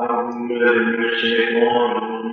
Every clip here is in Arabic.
عَمَّا يُشْرِكُونَ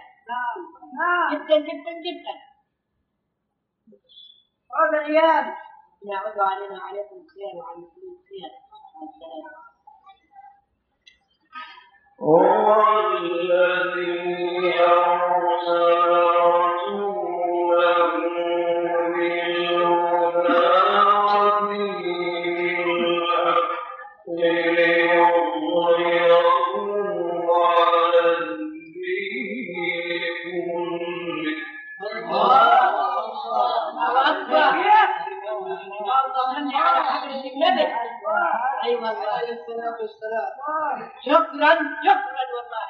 نعم جدا جدا جدا. هذا اياب يعود علينا عليكم الخير وعلى المسلمين الخير والسلام الذي الله عليه الصلاة والسلام شكرا شكرا والله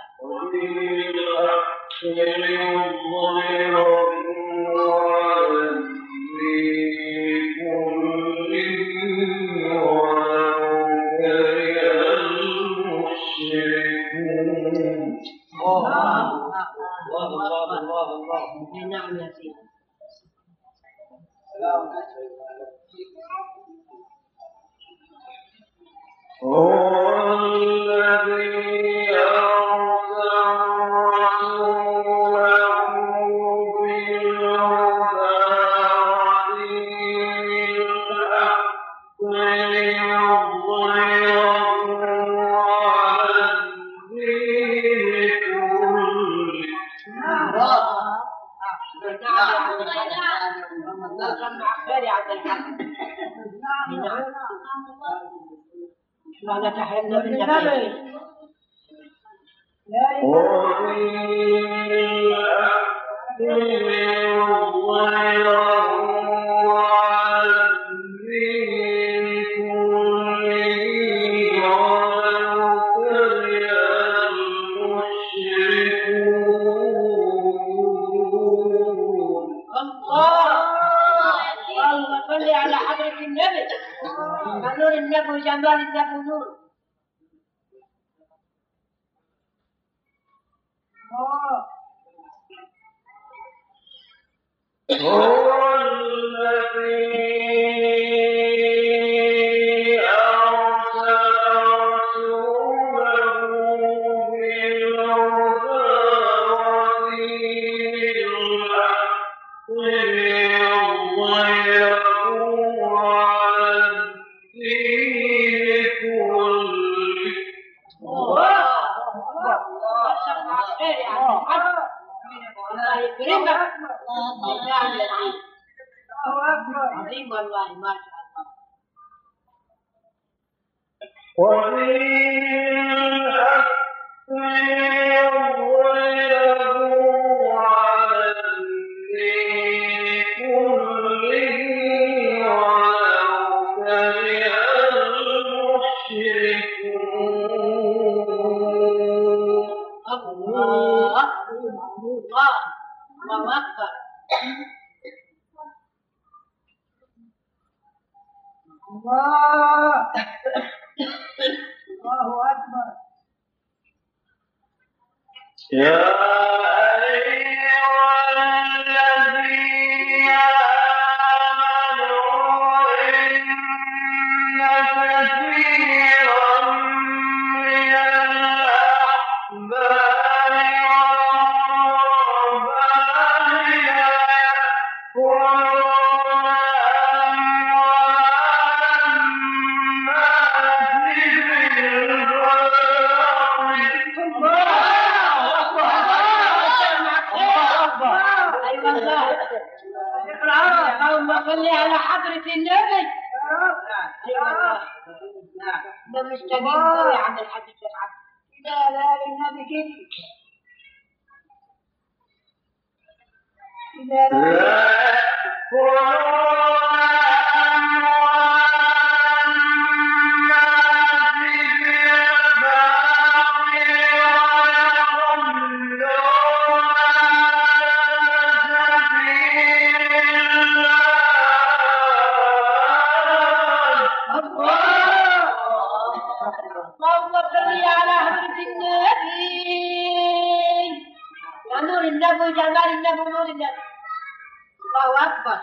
احنا نتحلى بالنبي قل الله kuendelea kulishambia litapuduru. هو عظيم والله ما شاء الله my God. Yeah. Palapa.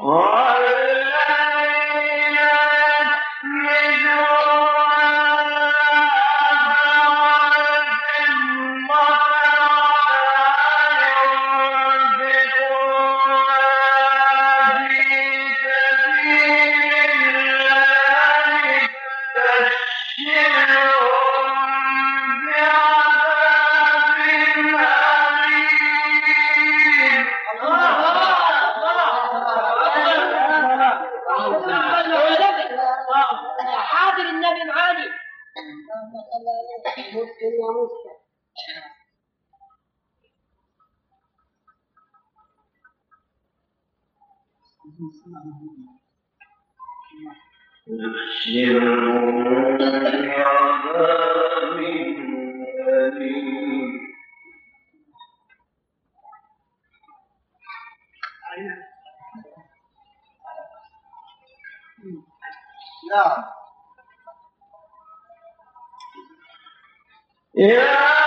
Oh! نعم يا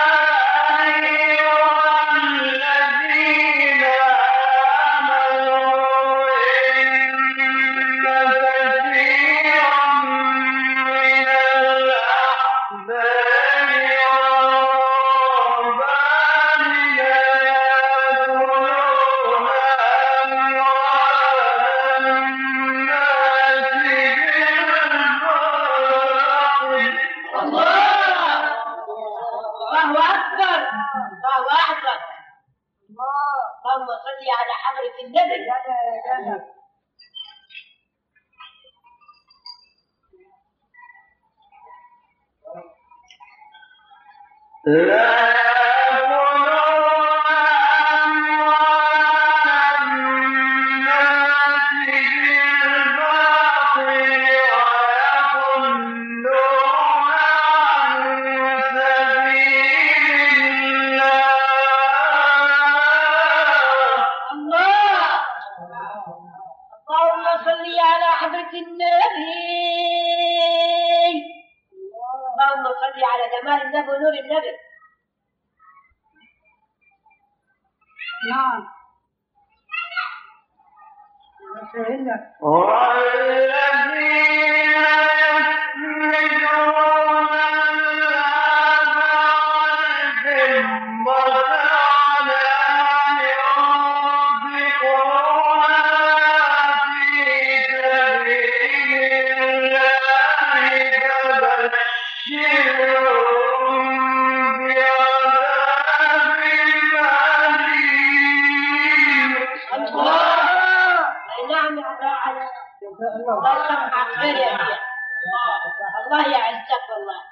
الله الله يعزك الله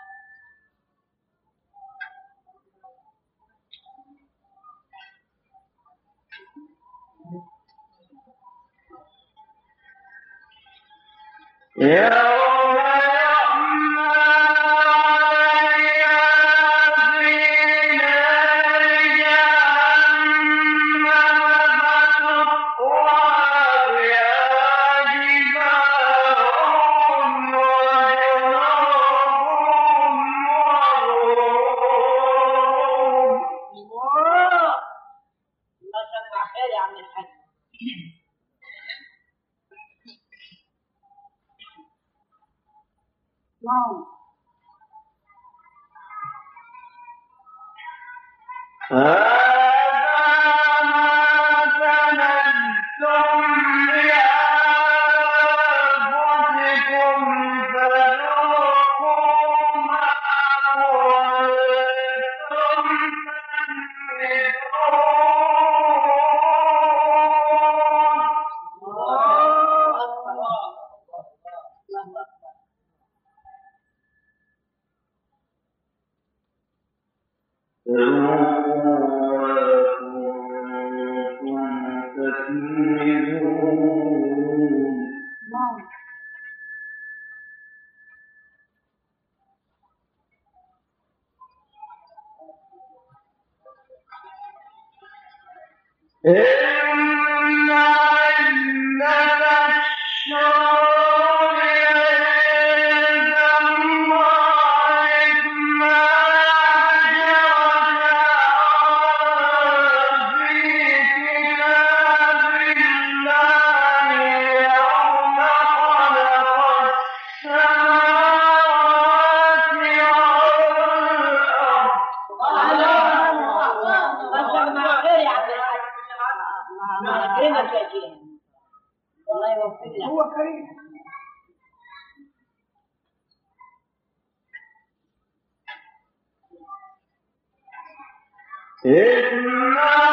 يا ما هو كريم إِنَّا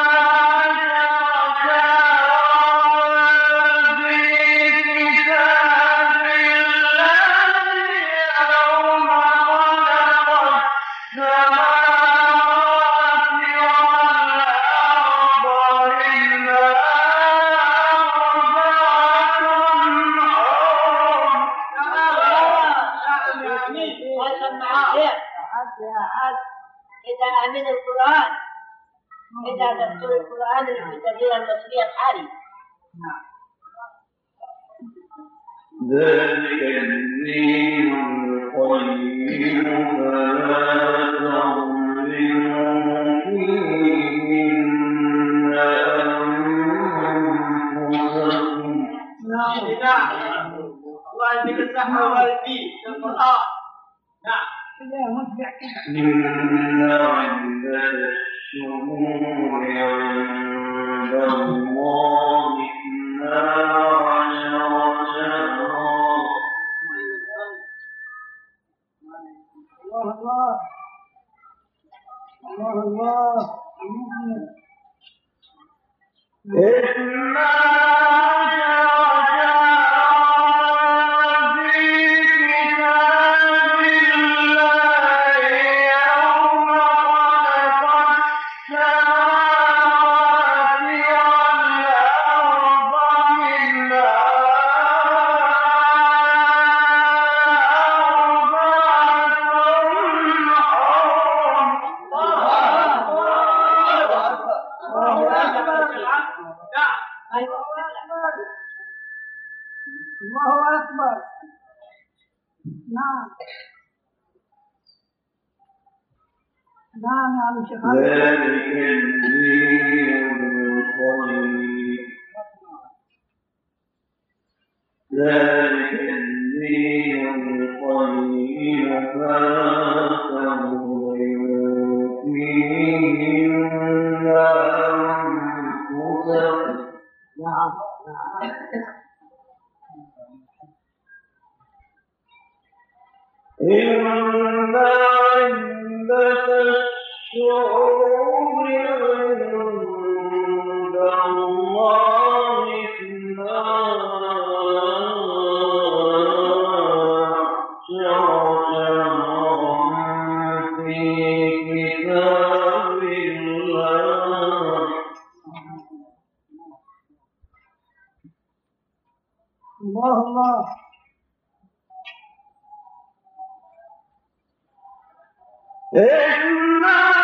إذا تكتب القرآن التغيير المسؤولية الحالي نعم. ذلك الدين القيم فلا تظلموا فيهن أنفسكم نعم وأنزل النحو والبيت في القرآن نعم إن عند إِنَّا نعم يا علي الشيخ ذلك الدين القيم ذلك الدين القيم Devananda, Indra, Shri, Om, Allah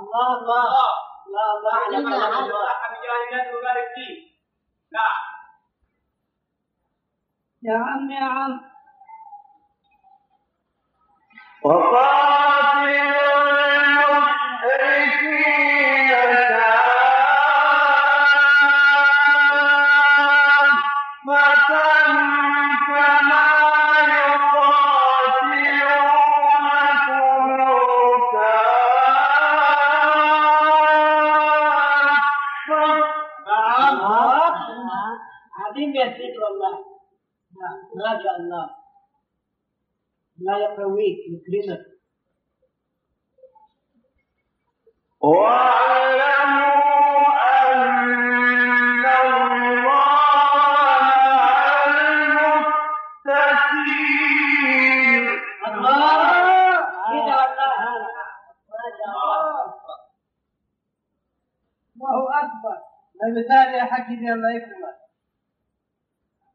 الله الله لا الله على ما صح مجاهدا وبارك فيه نعم يا عم يا عم وقال الله لا يقويك يكرمك واعلموا الله أكبر المثال يا حكيم الله يكرم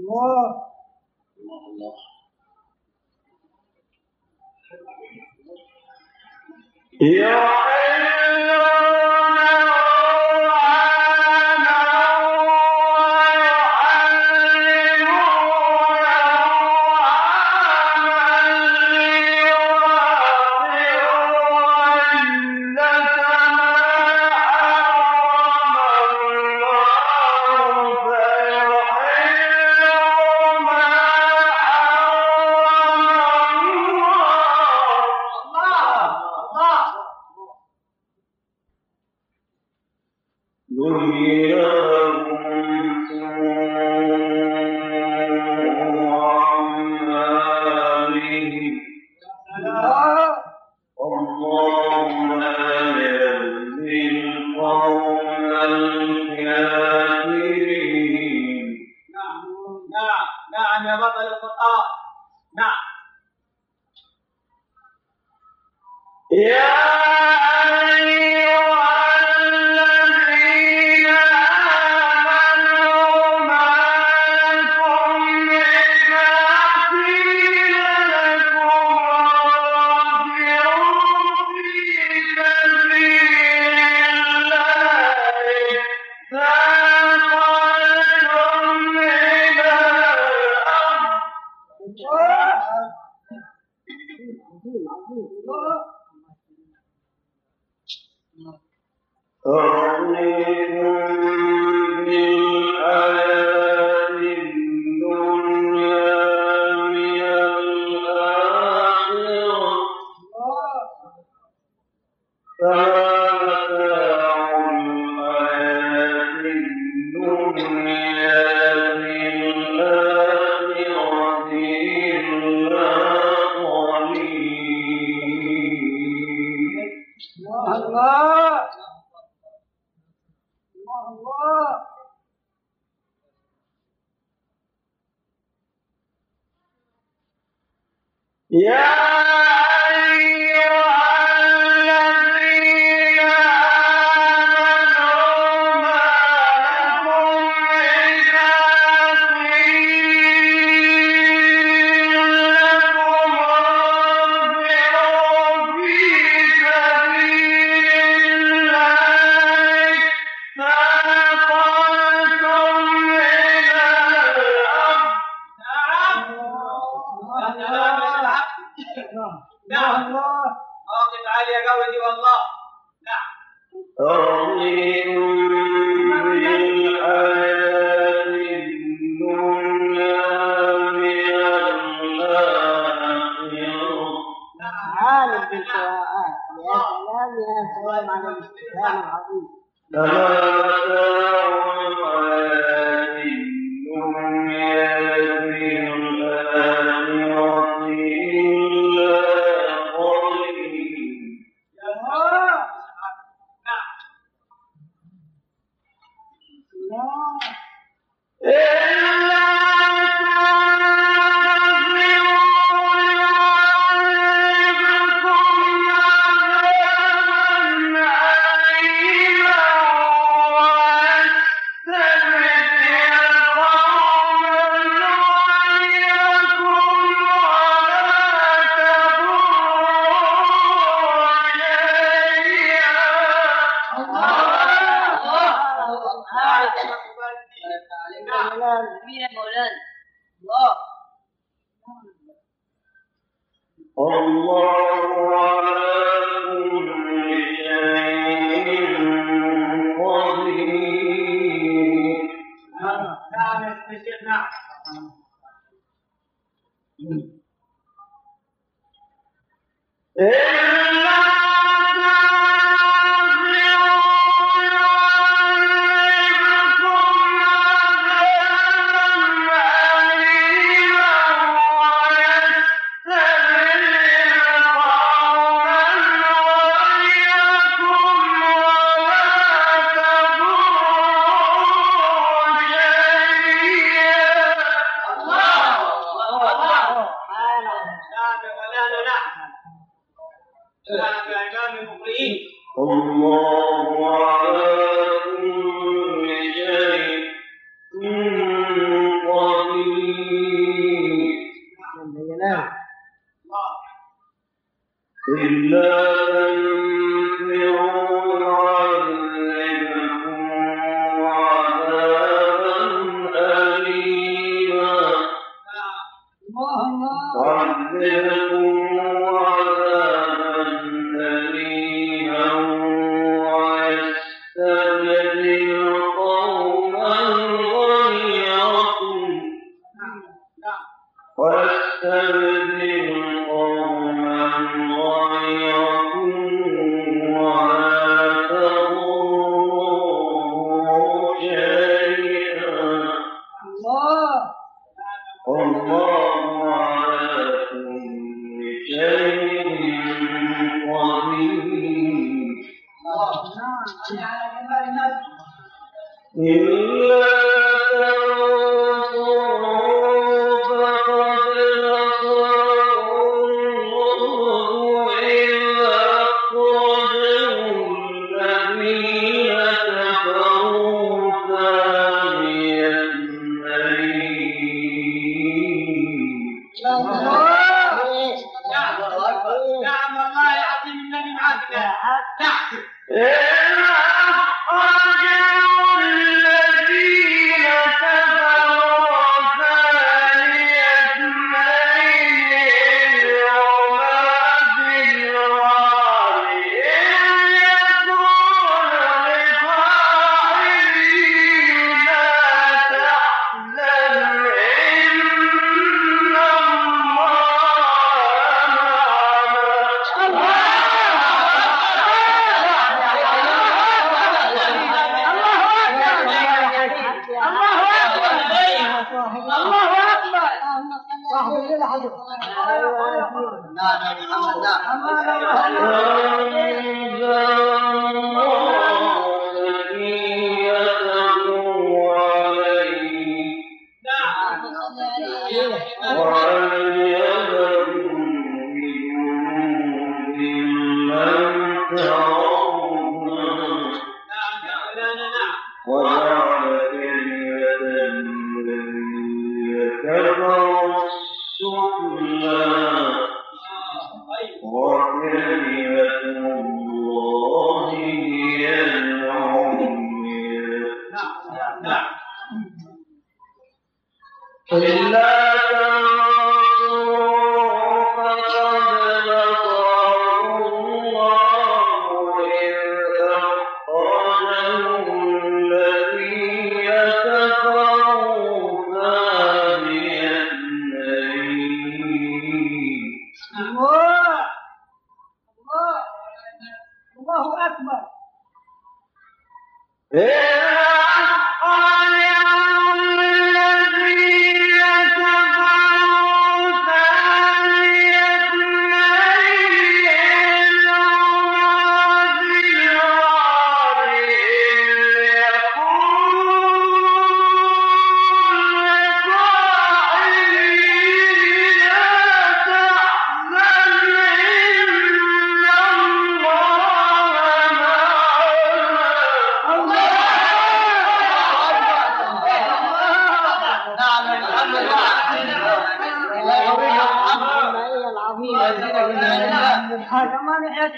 الله. الله الله يا Allah. Now. Yeah. Yeah! धन्यवाद Amen. Take it now. Mm. Hallelujah. نعم والله العظيم انني معك نعم.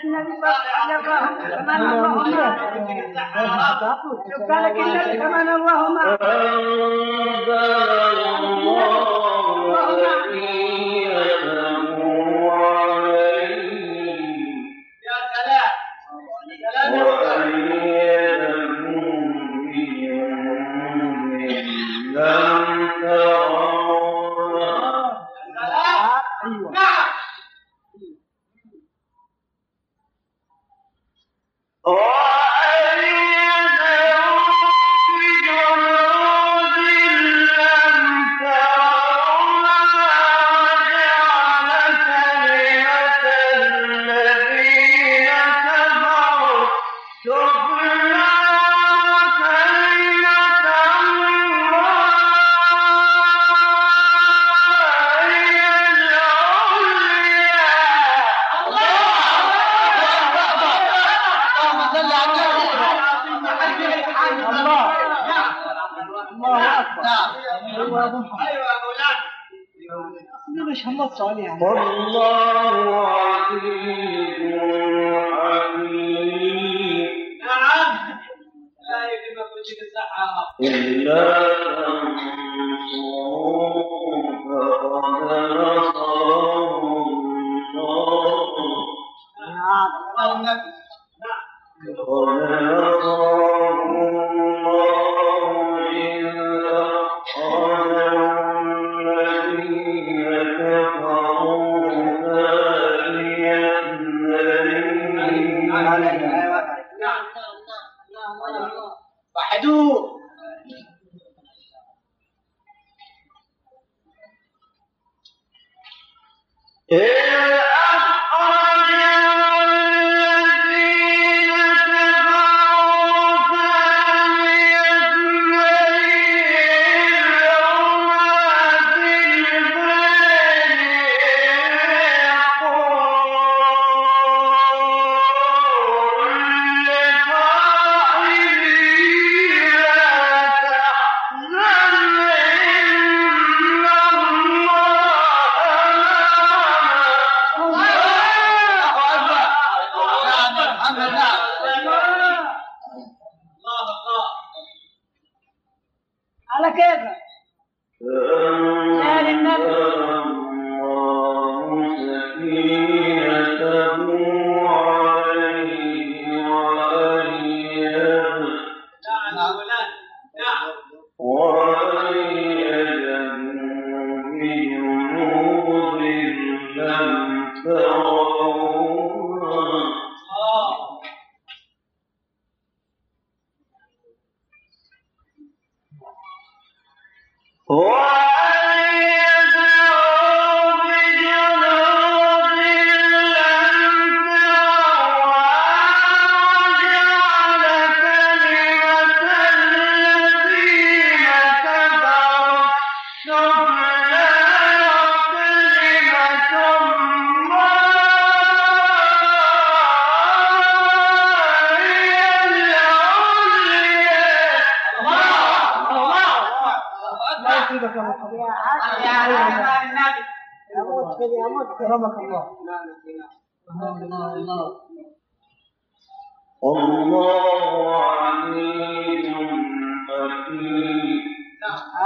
ان كمان اللهم سبحانك ان كمان اللهم do. Yeah.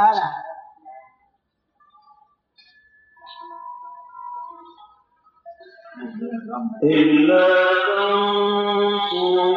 ஆனா إلا تنصروا